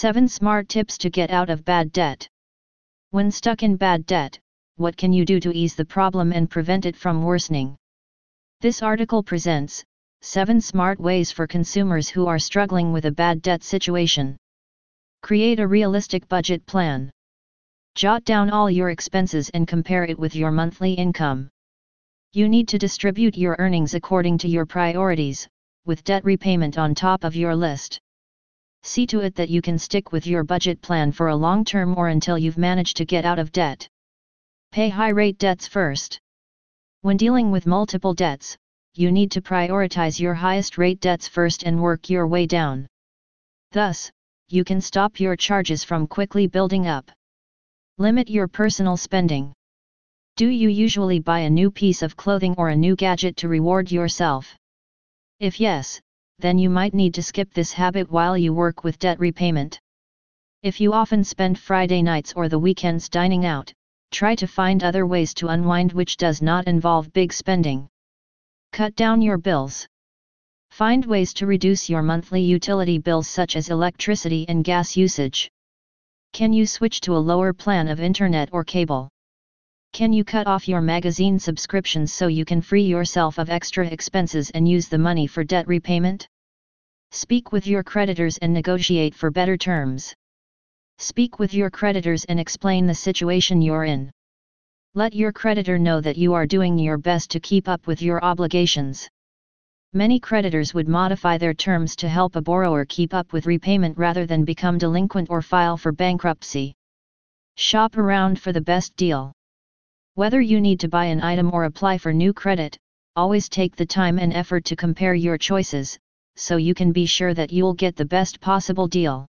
7 Smart Tips to Get Out of Bad Debt. When stuck in bad debt, what can you do to ease the problem and prevent it from worsening? This article presents 7 smart ways for consumers who are struggling with a bad debt situation. Create a realistic budget plan. Jot down all your expenses and compare it with your monthly income. You need to distribute your earnings according to your priorities, with debt repayment on top of your list. See to it that you can stick with your budget plan for a long term or until you've managed to get out of debt. Pay high rate debts first. When dealing with multiple debts, you need to prioritize your highest rate debts first and work your way down. Thus, you can stop your charges from quickly building up. Limit your personal spending. Do you usually buy a new piece of clothing or a new gadget to reward yourself? If yes, then you might need to skip this habit while you work with debt repayment. If you often spend Friday nights or the weekends dining out, try to find other ways to unwind which does not involve big spending. Cut down your bills. Find ways to reduce your monthly utility bills such as electricity and gas usage. Can you switch to a lower plan of internet or cable? Can you cut off your magazine subscriptions so you can free yourself of extra expenses and use the money for debt repayment? Speak with your creditors and negotiate for better terms. Speak with your creditors and explain the situation you're in. Let your creditor know that you are doing your best to keep up with your obligations. Many creditors would modify their terms to help a borrower keep up with repayment rather than become delinquent or file for bankruptcy. Shop around for the best deal. Whether you need to buy an item or apply for new credit, always take the time and effort to compare your choices, so you can be sure that you'll get the best possible deal.